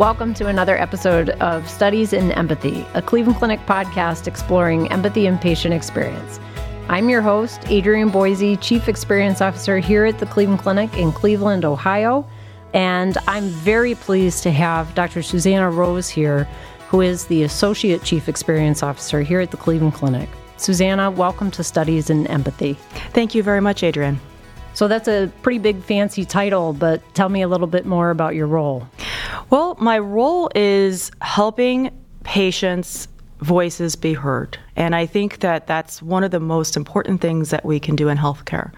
Welcome to another episode of Studies in Empathy, a Cleveland Clinic podcast exploring empathy and patient experience. I'm your host, Adrienne Boissy, Chief Experience Officer here at the Cleveland Clinic in Cleveland, Ohio. And I'm very pleased to have Dr. Susannah Rose here, who is the Associate Chief Experience Officer here at the Cleveland Clinic. Susannah, welcome to Studies in Empathy. Thank you very much, Adrienne. So that's a pretty big fancy title, but tell me a little bit more about your role. Well, my role is helping patients voices be heard. And I think that that's one of the most important things that we can do in healthcare.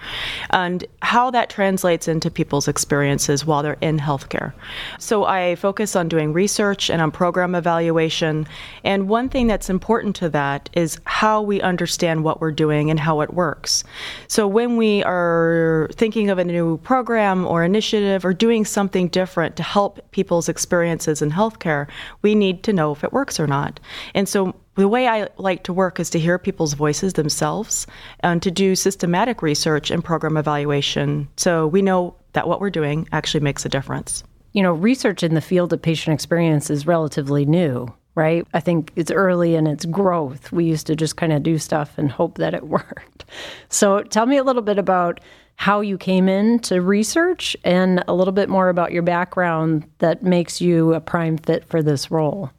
And how that translates into people's experiences while they're in healthcare. So I focus on doing research and on program evaluation. And one thing that's important to that is how we understand what we're doing and how it works. So when we are thinking of a new program or initiative or doing something different to help people's experiences in healthcare, we need to know if it works or not. And so the way I like to work is to hear people's voices themselves and to do systematic research and program evaluation so we know that what we're doing actually makes a difference. You know, research in the field of patient experience is relatively new, right? I think it's early in its growth. We used to just kind of do stuff and hope that it worked. So tell me a little bit about how you came into research and a little bit more about your background that makes you a prime fit for this role.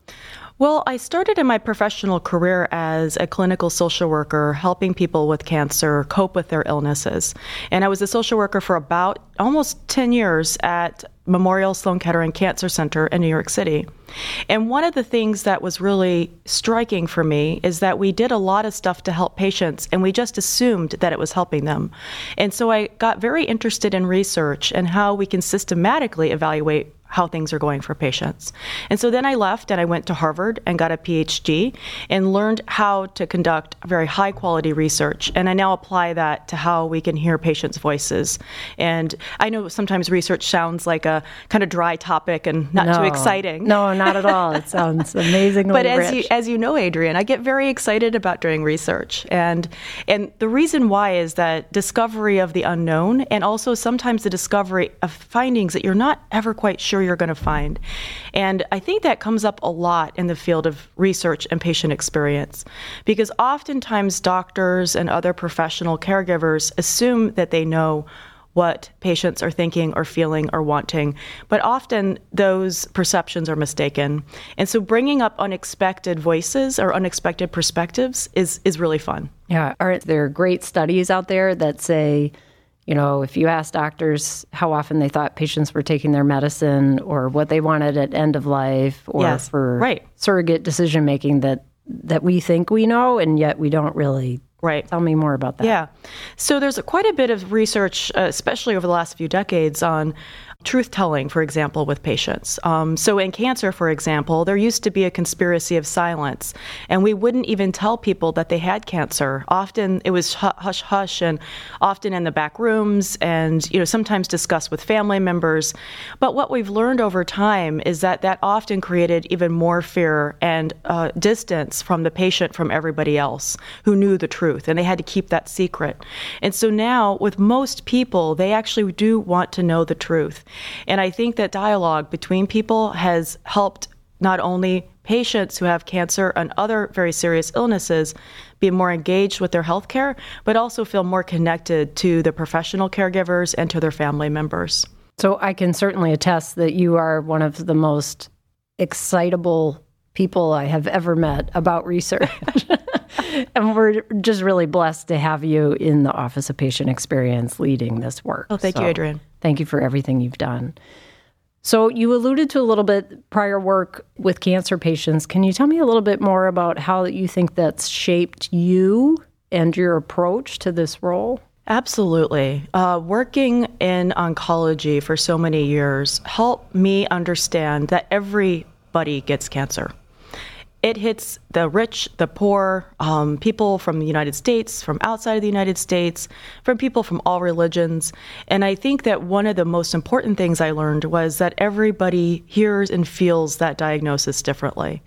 Well, I started in my professional career as a clinical social worker, helping people with cancer cope with their illnesses. And I was a social worker for about almost 10 years at Memorial Sloan Kettering Cancer Center in New York City. And one of the things that was really striking for me is that we did a lot of stuff to help patients and we just assumed that it was helping them. And so I got very interested in research and how we can systematically evaluate how things are going for patients. And so then I left and I went to Harvard and got a PhD and learned how to conduct very high quality research. And I now apply that to how we can hear patients' voices. And I know sometimes research sounds like a kind of dry topic and not no, too exciting. No, not at all. It sounds amazingly But as rich. you as you know, Adrienne, I get very excited about doing research. And and the reason why is that discovery of the unknown and also sometimes the discovery of findings that you're not ever quite sure you're going to find. And I think that comes up a lot in the field of research and patient experience because oftentimes doctors and other professional caregivers assume that they know what patients are thinking or feeling or wanting. But often those perceptions are mistaken. And so bringing up unexpected voices or unexpected perspectives is, is really fun. Yeah. Are there great studies out there that say, you know, if you ask doctors how often they thought patients were taking their medicine or what they wanted at end of life or yes, for right. surrogate decision making that that we think we know and yet we don't really Right. Tell me more about that. Yeah. So there's quite a bit of research, uh, especially over the last few decades, on truth telling, for example, with patients. Um, so, in cancer, for example, there used to be a conspiracy of silence, and we wouldn't even tell people that they had cancer. Often it was hush hush, and often in the back rooms, and you know sometimes discussed with family members. But what we've learned over time is that that often created even more fear and uh, distance from the patient from everybody else who knew the truth, and they had to keep that secret. And so now, with most people, they actually do want to know the truth. And I think that dialogue between people has helped not only patients who have cancer and other very serious illnesses be more engaged with their health care, but also feel more connected to the professional caregivers and to their family members. So I can certainly attest that you are one of the most excitable people I have ever met about research. and we're just really blessed to have you in the Office of Patient Experience leading this work. Oh, thank so you, Adrienne. Thank you for everything you've done. So, you alluded to a little bit prior work with cancer patients. Can you tell me a little bit more about how you think that's shaped you and your approach to this role? Absolutely. Uh, working in oncology for so many years helped me understand that everybody gets cancer it hits the rich, the poor, um, people from the United States, from outside of the United States, from people from all religions. And I think that one of the most important things I learned was that everybody hears and feels that diagnosis differently.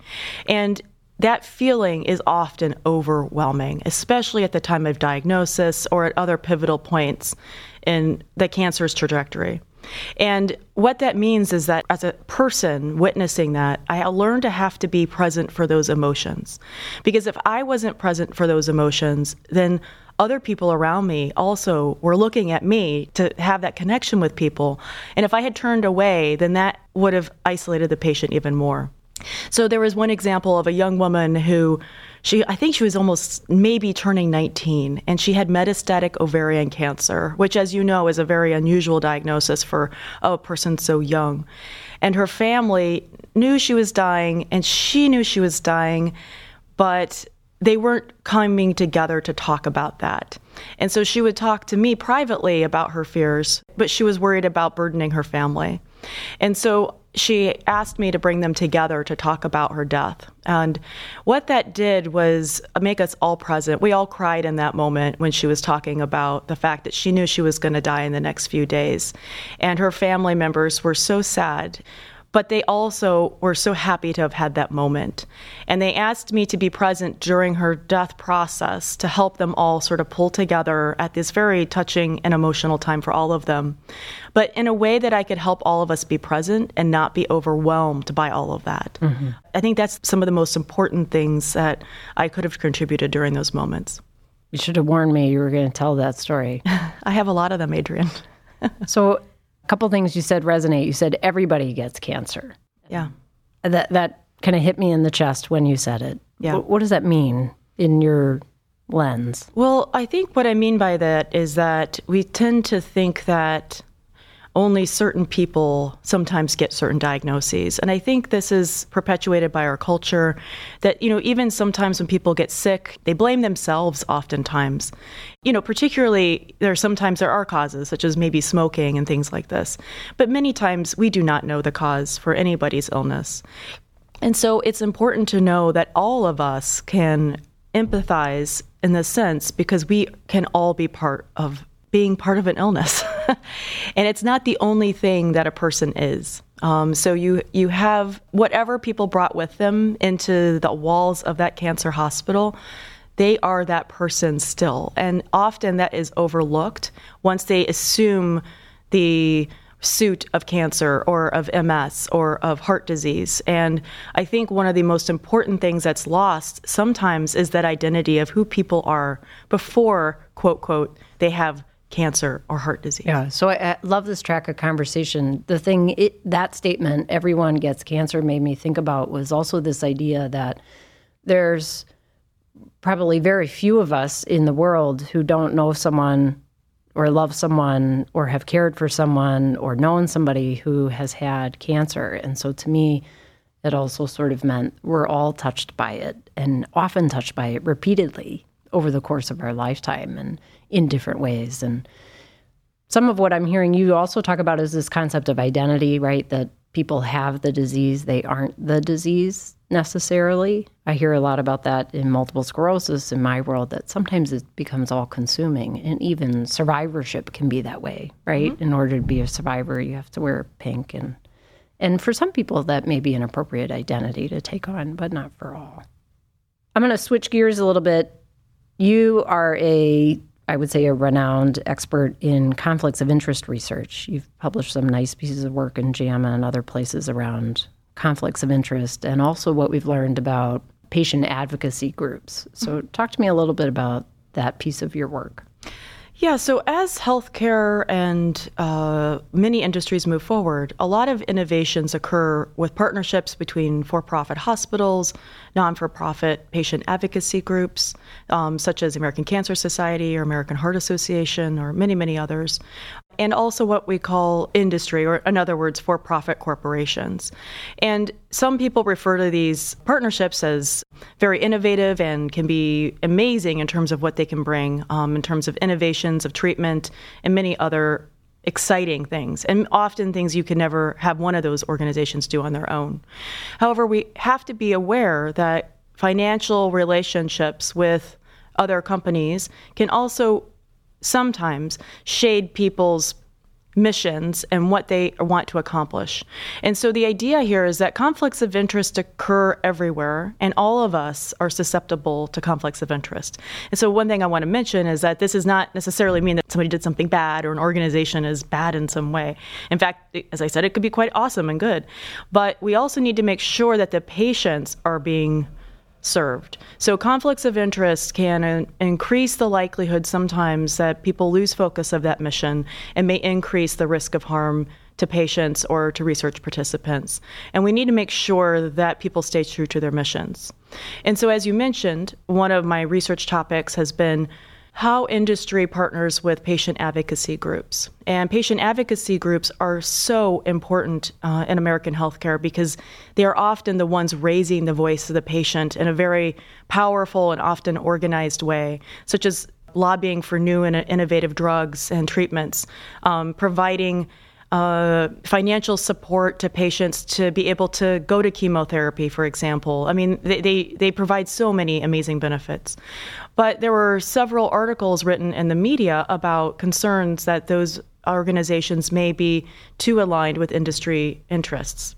And that feeling is often overwhelming, especially at the time of diagnosis or at other pivotal points in the cancer's trajectory. And what that means is that as a person witnessing that, I learned to have to be present for those emotions. Because if I wasn't present for those emotions, then other people around me also were looking at me to have that connection with people. And if I had turned away, then that would have isolated the patient even more. So there was one example of a young woman who she I think she was almost maybe turning 19 and she had metastatic ovarian cancer, which as you know is a very unusual diagnosis for a person so young. And her family knew she was dying and she knew she was dying, but they weren't coming together to talk about that. And so she would talk to me privately about her fears, but she was worried about burdening her family. And so she asked me to bring them together to talk about her death. And what that did was make us all present. We all cried in that moment when she was talking about the fact that she knew she was going to die in the next few days. And her family members were so sad but they also were so happy to have had that moment. And they asked me to be present during her death process to help them all sort of pull together at this very touching and emotional time for all of them, but in a way that I could help all of us be present and not be overwhelmed by all of that. Mm-hmm. I think that's some of the most important things that I could have contributed during those moments. You should have warned me you were going to tell that story. I have a lot of them, Adrienne. so, couple things you said resonate. You said everybody gets cancer. Yeah. That that kind of hit me in the chest when you said it. Yeah. What, what does that mean in your lens? Well, I think what I mean by that is that we tend to think that only certain people sometimes get certain diagnoses. And I think this is perpetuated by our culture that, you know, even sometimes when people get sick, they blame themselves oftentimes. You know, particularly there sometimes there are causes, such as maybe smoking and things like this. But many times we do not know the cause for anybody's illness. And so it's important to know that all of us can empathize in this sense because we can all be part of being part of an illness. and it's not the only thing that a person is. Um, so you you have whatever people brought with them into the walls of that cancer hospital. They are that person still, and often that is overlooked once they assume the suit of cancer or of MS or of heart disease. And I think one of the most important things that's lost sometimes is that identity of who people are before, quote, quote, they have cancer or heart disease. Yeah. So I, I, love this track of conversation. The thing, it, that statement, everyone gets cancer, made me think about was also this idea that there's probably very few of us in the world who don't know someone or love someone or have cared for someone or known somebody who has had cancer. And so to me, it also sort of meant we're all touched by it and often touched by it repeatedly over the course of our lifetime. And in different ways. And some of what I'm hearing you also talk about is this concept of identity, right? That people have the disease, they aren't the disease necessarily. I hear a lot about that in multiple sclerosis in my world that sometimes it becomes all consuming and even survivorship can be that way, right? Mm-hmm. In order to be a survivor, you have to wear pink and and for some people that may be an appropriate identity to take on, but not for all. I'm going to switch gears a little bit. You are a I would say, a renowned expert in conflicts of interest research. You've published some nice pieces of work in JAMA and other places around conflicts of interest, and also what we've learned about patient advocacy groups. So, mm-hmm. talk to me a little bit about that piece of your work. Yeah, so as healthcare and uh, many industries move forward, a lot of innovations occur with partnerships between for profit hospitals, non for profit patient advocacy groups, um, such as the American Cancer Society or American Heart Association, or many, many others and also what we call industry, or in other words, for profit corporations. And some people refer to these partnerships as very innovative and can be amazing in terms of what they can bring, um, in terms of innovations of treatment and many other exciting things, and often things you can never have one of those organizations do on their own. However, we have to be aware that financial relationships with other companies can also sometimes shade people's missions and what they want to accomplish. And so the idea here is that conflicts of interest occur everywhere, and all of us are susceptible to conflicts of interest. And so one thing I want to mention is that this does not necessarily mean that somebody did something bad or an organization is bad in some way. In fact, as I said, it could be quite awesome and good. But we also need to make sure that the patients are being served. So conflicts of interest can uh, increase the likelihood sometimes that people lose focus of that mission and may increase the risk of harm to patients or to research participants. And we need to make sure that people stay true to their missions. And so, as you mentioned, one of my research topics has been how industry partners with patient advocacy groups. And patient advocacy groups are so important uh, in American healthcare because they are often the ones raising the voice of the patient in a very powerful and often organized way, such as lobbying for new and innovative drugs and treatments, um, providing uh, financial support to patients to be able to go to chemotherapy, for example. I mean, they, they, they provide so many amazing benefits. But there were several articles written in the media about concerns that those organizations may be too aligned with industry interests.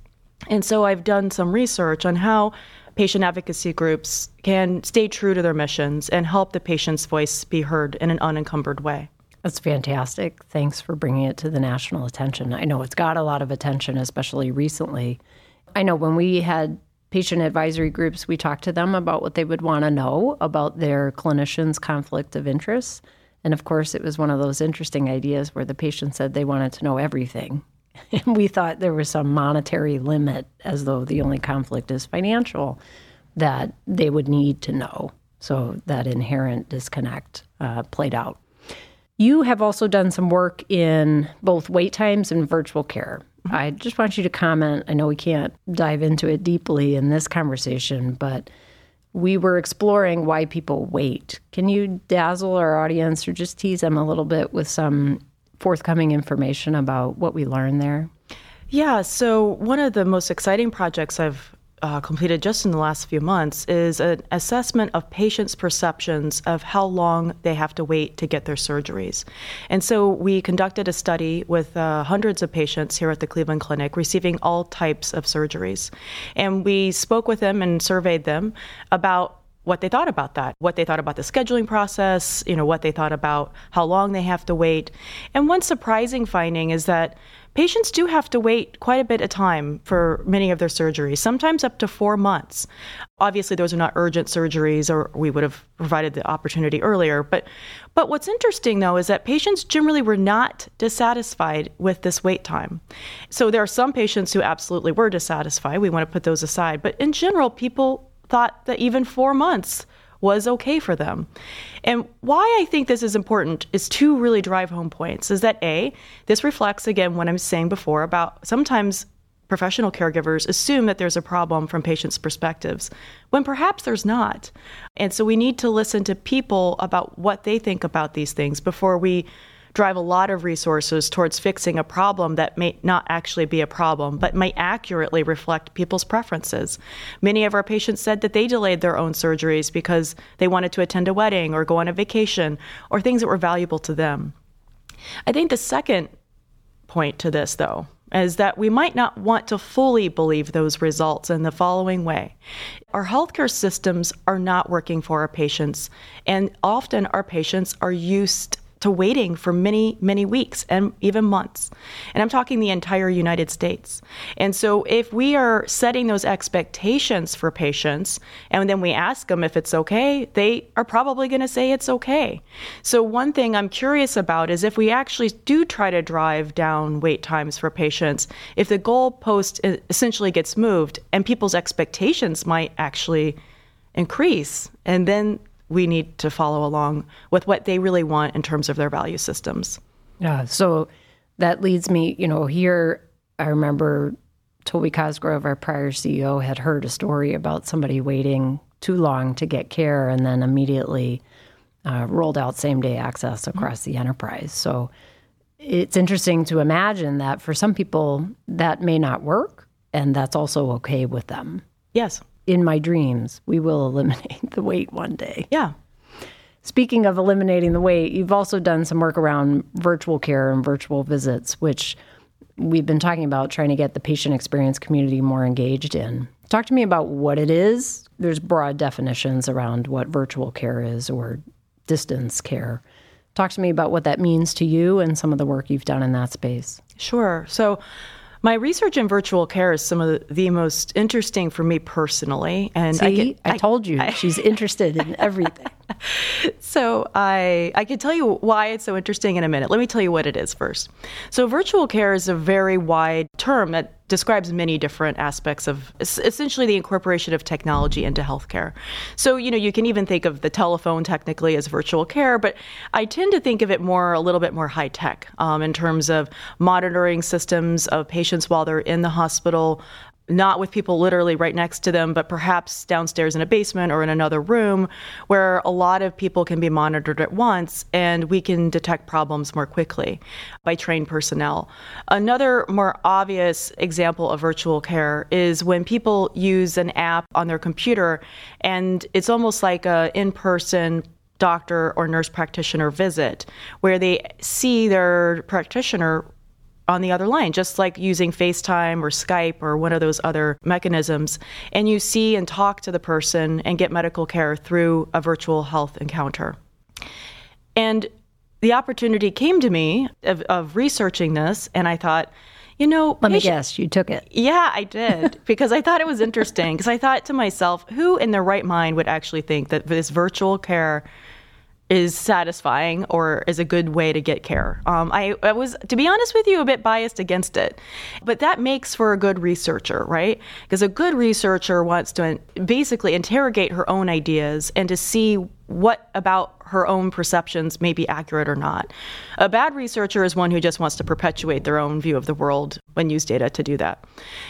And so I've done some research on how patient advocacy groups can stay true to their missions and help the patient's voice be heard in an unencumbered way. That's fantastic. Thanks for bringing it to the national attention. I know it's got a lot of attention, especially recently. I know when we had patient advisory groups, we talked to them about what they would want to know about their clinician's conflict of interest. And of course, it was one of those interesting ideas where the patient said they wanted to know everything. And we thought there was some monetary limit, as though the only conflict is financial, that they would need to know. So that inherent disconnect uh, played out. You have also done some work in both wait times and virtual care. Mm-hmm. I just want you to comment. I know we can't dive into it deeply in this conversation, but we were exploring why people wait. Can you dazzle our audience or just tease them a little bit with some forthcoming information about what we learned there? Yeah, so one of the most exciting projects I've uh, completed just in the last few months is an assessment of patients' perceptions of how long they have to wait to get their surgeries. And so we conducted a study with uh, hundreds of patients here at the Cleveland Clinic receiving all types of surgeries. And we spoke with them and surveyed them about what they thought about that, what they thought about the scheduling process, you know, what they thought about how long they have to wait. And one surprising finding is that patients do have to wait quite a bit of time for many of their surgeries, sometimes up to four months. Obviously, those are not urgent surgeries, or we would have provided the opportunity earlier. But, but what's interesting, though, is that patients generally were not dissatisfied with this wait time. So there are some patients who absolutely were dissatisfied. We want to put those aside. But in general, people thought that even four months was okay for them. And why I think this is important is two really drive home points is that A, this reflects again what I'm saying before about sometimes professional caregivers assume that there's a problem from patients' perspectives when perhaps there's not. And so we need to listen to people about what they think about these things before we drive a lot of resources towards fixing a problem that may not actually be a problem, but may accurately reflect people's preferences. Many of our patients said that they delayed their own surgeries because they wanted to attend a wedding or go on a vacation or things that were valuable to them. I think the second point to this, though, is that we might not want to fully believe those results in the following way. Our healthcare systems are not working for our patients, and often our patients are used to waiting for many, many weeks and even months. And I'm talking the entire United States. And so if we are setting those expectations for patients and then we ask them if it's okay, they are probably going to say it's okay. So one thing I'm curious about is if we actually do try to drive down wait times for patients, if the goalpost essentially gets moved and people's expectations might actually increase and then we need to follow along with what they really want in terms of their value systems. Yeah. So that leads me, you know, here I remember Toby Cosgrove, our prior CEO, had heard a story about somebody waiting too long to get care and then immediately uh, rolled out same day access across mm-hmm. the enterprise. So it's interesting to imagine that for some people that may not work and that's also okay with them. Yes in my dreams, we will eliminate the wait one day. Yeah. Speaking of eliminating the wait, you've also done some work around virtual care and virtual visits, which we've been talking about trying to get the patient experience community more engaged in. Talk to me about what it is. There's broad definitions around what virtual care is or distance care. Talk to me about what that means to you and some of the work you've done in that space. Sure. So, my research in virtual care is some of the most interesting for me personally. And See, I, get, I, I told you I, she's interested in everything. so I I can tell you why it's so interesting in a minute. Let me tell you what it is first. So virtual care is a very wide term that describes many different aspects of essentially the incorporation of technology into healthcare. So, you know, you can even think of the telephone technically as virtual care, but I tend to think of it more, a little bit more high tech um, in terms of monitoring systems of patients while they're in the hospital, not with people literally right next to them, but perhaps downstairs in a basement or in another room where a lot of people can be monitored at once and we can detect problems more quickly by trained personnel. Another more obvious example of virtual care is when people use an app on their computer and it's almost like a in-person doctor or nurse practitioner visit where they see their practitioner on the other line, just like using FaceTime or Skype or one of those other mechanisms. And you see and talk to the person and get medical care through a virtual health encounter. And the opportunity came to me of, of researching this, and I thought, you know, let me guess, you took it. Yeah, I did because I thought it was interesting. Because I thought to myself, who in their right mind would actually think that this virtual care is satisfying or is a good way to get care. Um, I, I, was, to be honest with you, a bit biased against it. But that makes for a good researcher, right? Because a good researcher wants to basically interrogate her own ideas and to see what about her own perceptions may be accurate or not. A bad researcher is one who just wants to perpetuate their own view of the world and use data to do that.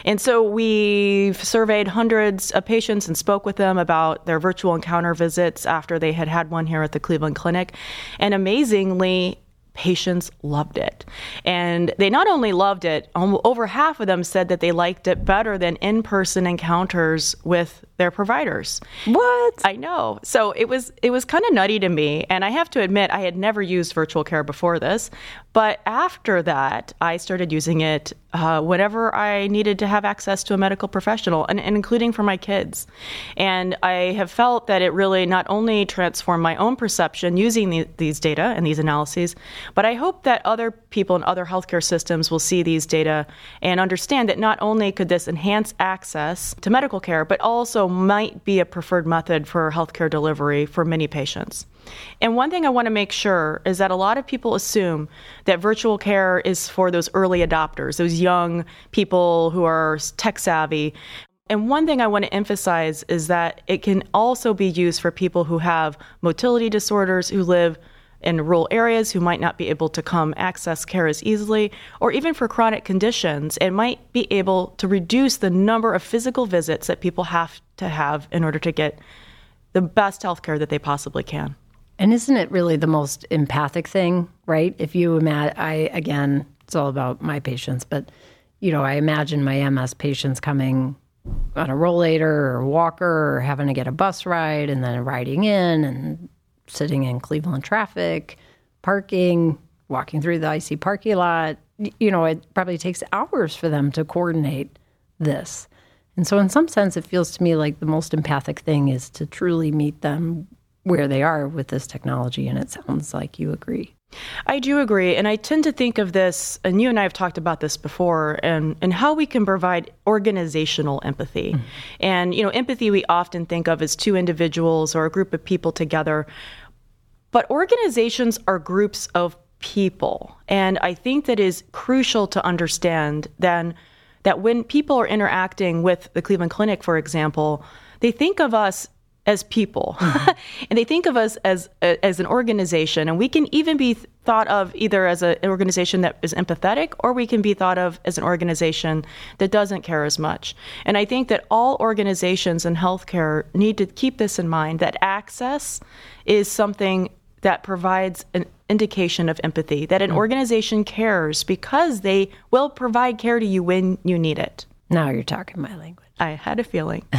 And so we surveyed hundreds of patients and spoke with them about their virtual encounter visits after they had had one here at the Cleveland Clinic. And amazingly, patients loved it. And they not only loved it, over half of them said that they liked it better than in person encounters with their providers. What? I know. So it was it was kind of nutty to me, and I have to admit I had never used virtual care before this, but after that I started using it uh, whenever I needed to have access to a medical professional, and, and including for my kids. And I have felt that it really not only transformed my own perception using the, these data and these analyses, but I hope that other people in other healthcare systems will see these data and understand that not only could this enhance access to medical care, but also might be a preferred method for healthcare delivery for many patients. And one thing I want to make sure is that a lot of people assume that virtual care is for those early adopters, those young people who are tech savvy. And one thing I want to emphasize is that it can also be used for people who have motility disorders, who live in rural areas who might not be able to come access care as easily, or even for chronic conditions, it might be able to reduce the number of physical visits that people have to have in order to get the best health care that they possibly can. And isn't it really the most empathic thing, right? If you imagine, I, again, it's all about my patients, but, you know, I imagine my MS patients coming on a rollator or walker or having to get a bus ride and then riding in and sitting in Cleveland traffic, parking, walking through the icy parking lot. You know, it probably takes hours for them to coordinate this. And so, in some sense, it feels to me like the most empathic thing is to truly meet them where they are with this technology. And it sounds like you agree. I do agree. And I tend to think of this, and you and I have talked about this before, and, and how we can provide organizational empathy. Mm-hmm. And, you know, empathy we often think of as two individuals or a group of people together. But organizations are groups of people. And I think that is crucial to understand then that when people are interacting with the Cleveland Clinic, for example, they think of us as people. Mm-hmm. and they think of us as as an organization and we can even be thought of either as a, an organization that is empathetic or we can be thought of as an organization that doesn't care as much. And i think that all organizations in healthcare need to keep this in mind that access is something that provides an indication of empathy that an mm. organization cares because they will provide care to you when you need it. Now you're talking my language. I had a feeling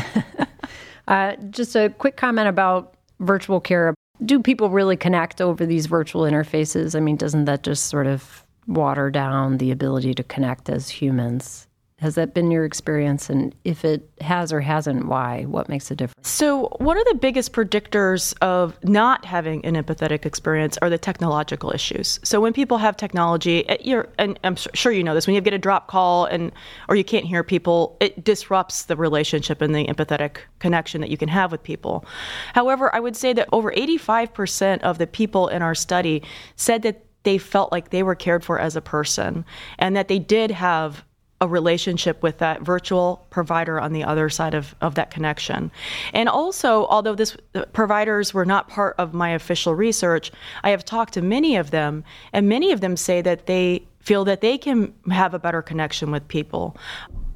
Uh, just a quick comment about virtual care. do people really connect over these virtual interfaces? I mean, doesn't that just sort of water down the ability to connect as humans? Has that been your experience? And if it has or hasn't, why? What makes a difference? So, one of the biggest predictors of not having an empathetic experience are the technological issues. So, when people have technology, eh, and I'm sure you know this, when you get a drop call and or you can't hear people, it disrupts the relationship and the empathetic connection that you can have with people. However, I would say that over 85% of the people in our study said that they felt like they were cared for as a person and that they did have a relationship with that virtual provider on the other side of, of that connection. And also, although this providers were not part of my official research, I have talked to many of them, and many of them say that they feel that they can have a better connection with people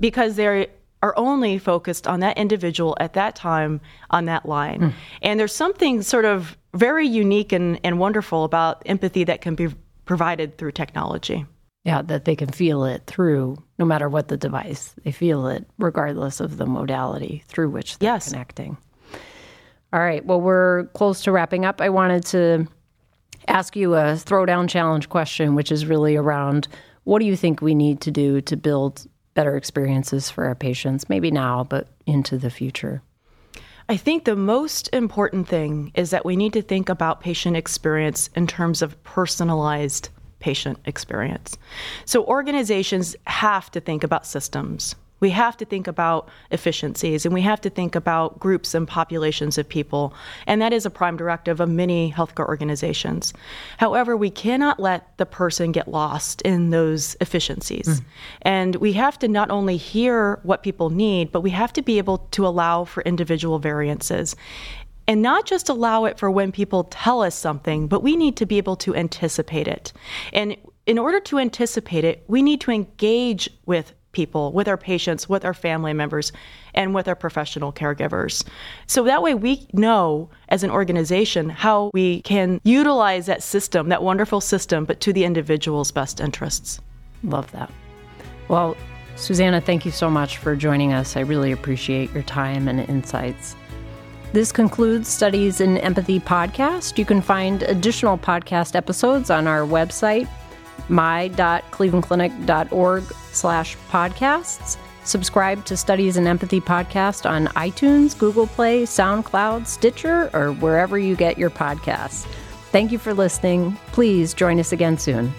because they are only focused on that individual at that time on that line. Mm. And there's something sort of very unique and, and wonderful about empathy that can be provided through technology. Yeah, that they can feel it through no matter what the device. They feel it regardless of the modality through which they're yes. connecting. All right. Well, we're close to wrapping up. I wanted to ask you a throwdown challenge question, which is really around what do you think we need to do to build better experiences for our patients, maybe now, but into the future? I think the most important thing is that we need to think about patient experience in terms of personalized patient experience. So organizations have to think about systems. We have to think about efficiencies and we have to think about groups and populations of people. And that is a prime directive of many healthcare organizations. However, we cannot let the person get lost in those efficiencies. Mm. And we have to not only hear what people need, but we have to be able to allow for individual variances and not just allow it for when people tell us something, but we need to be able to anticipate it. And in order to anticipate it, we need to engage with people, with our patients, with our family members, and with our professional caregivers. So that way we know as an organization how we can utilize that system, that wonderful system, but to the individual's best interests. Love that. Well, Susannah, thank you so much for joining us. I really appreciate your time and insights. This concludes Studies in Empathy podcast. You can find additional podcast episodes on our website, my.clevelandclinic.org slash podcasts. Subscribe to Studies in Empathy podcast on iTunes, Google Play, SoundCloud, Stitcher, or wherever you get your podcasts. Thank you for listening. Please join us again soon.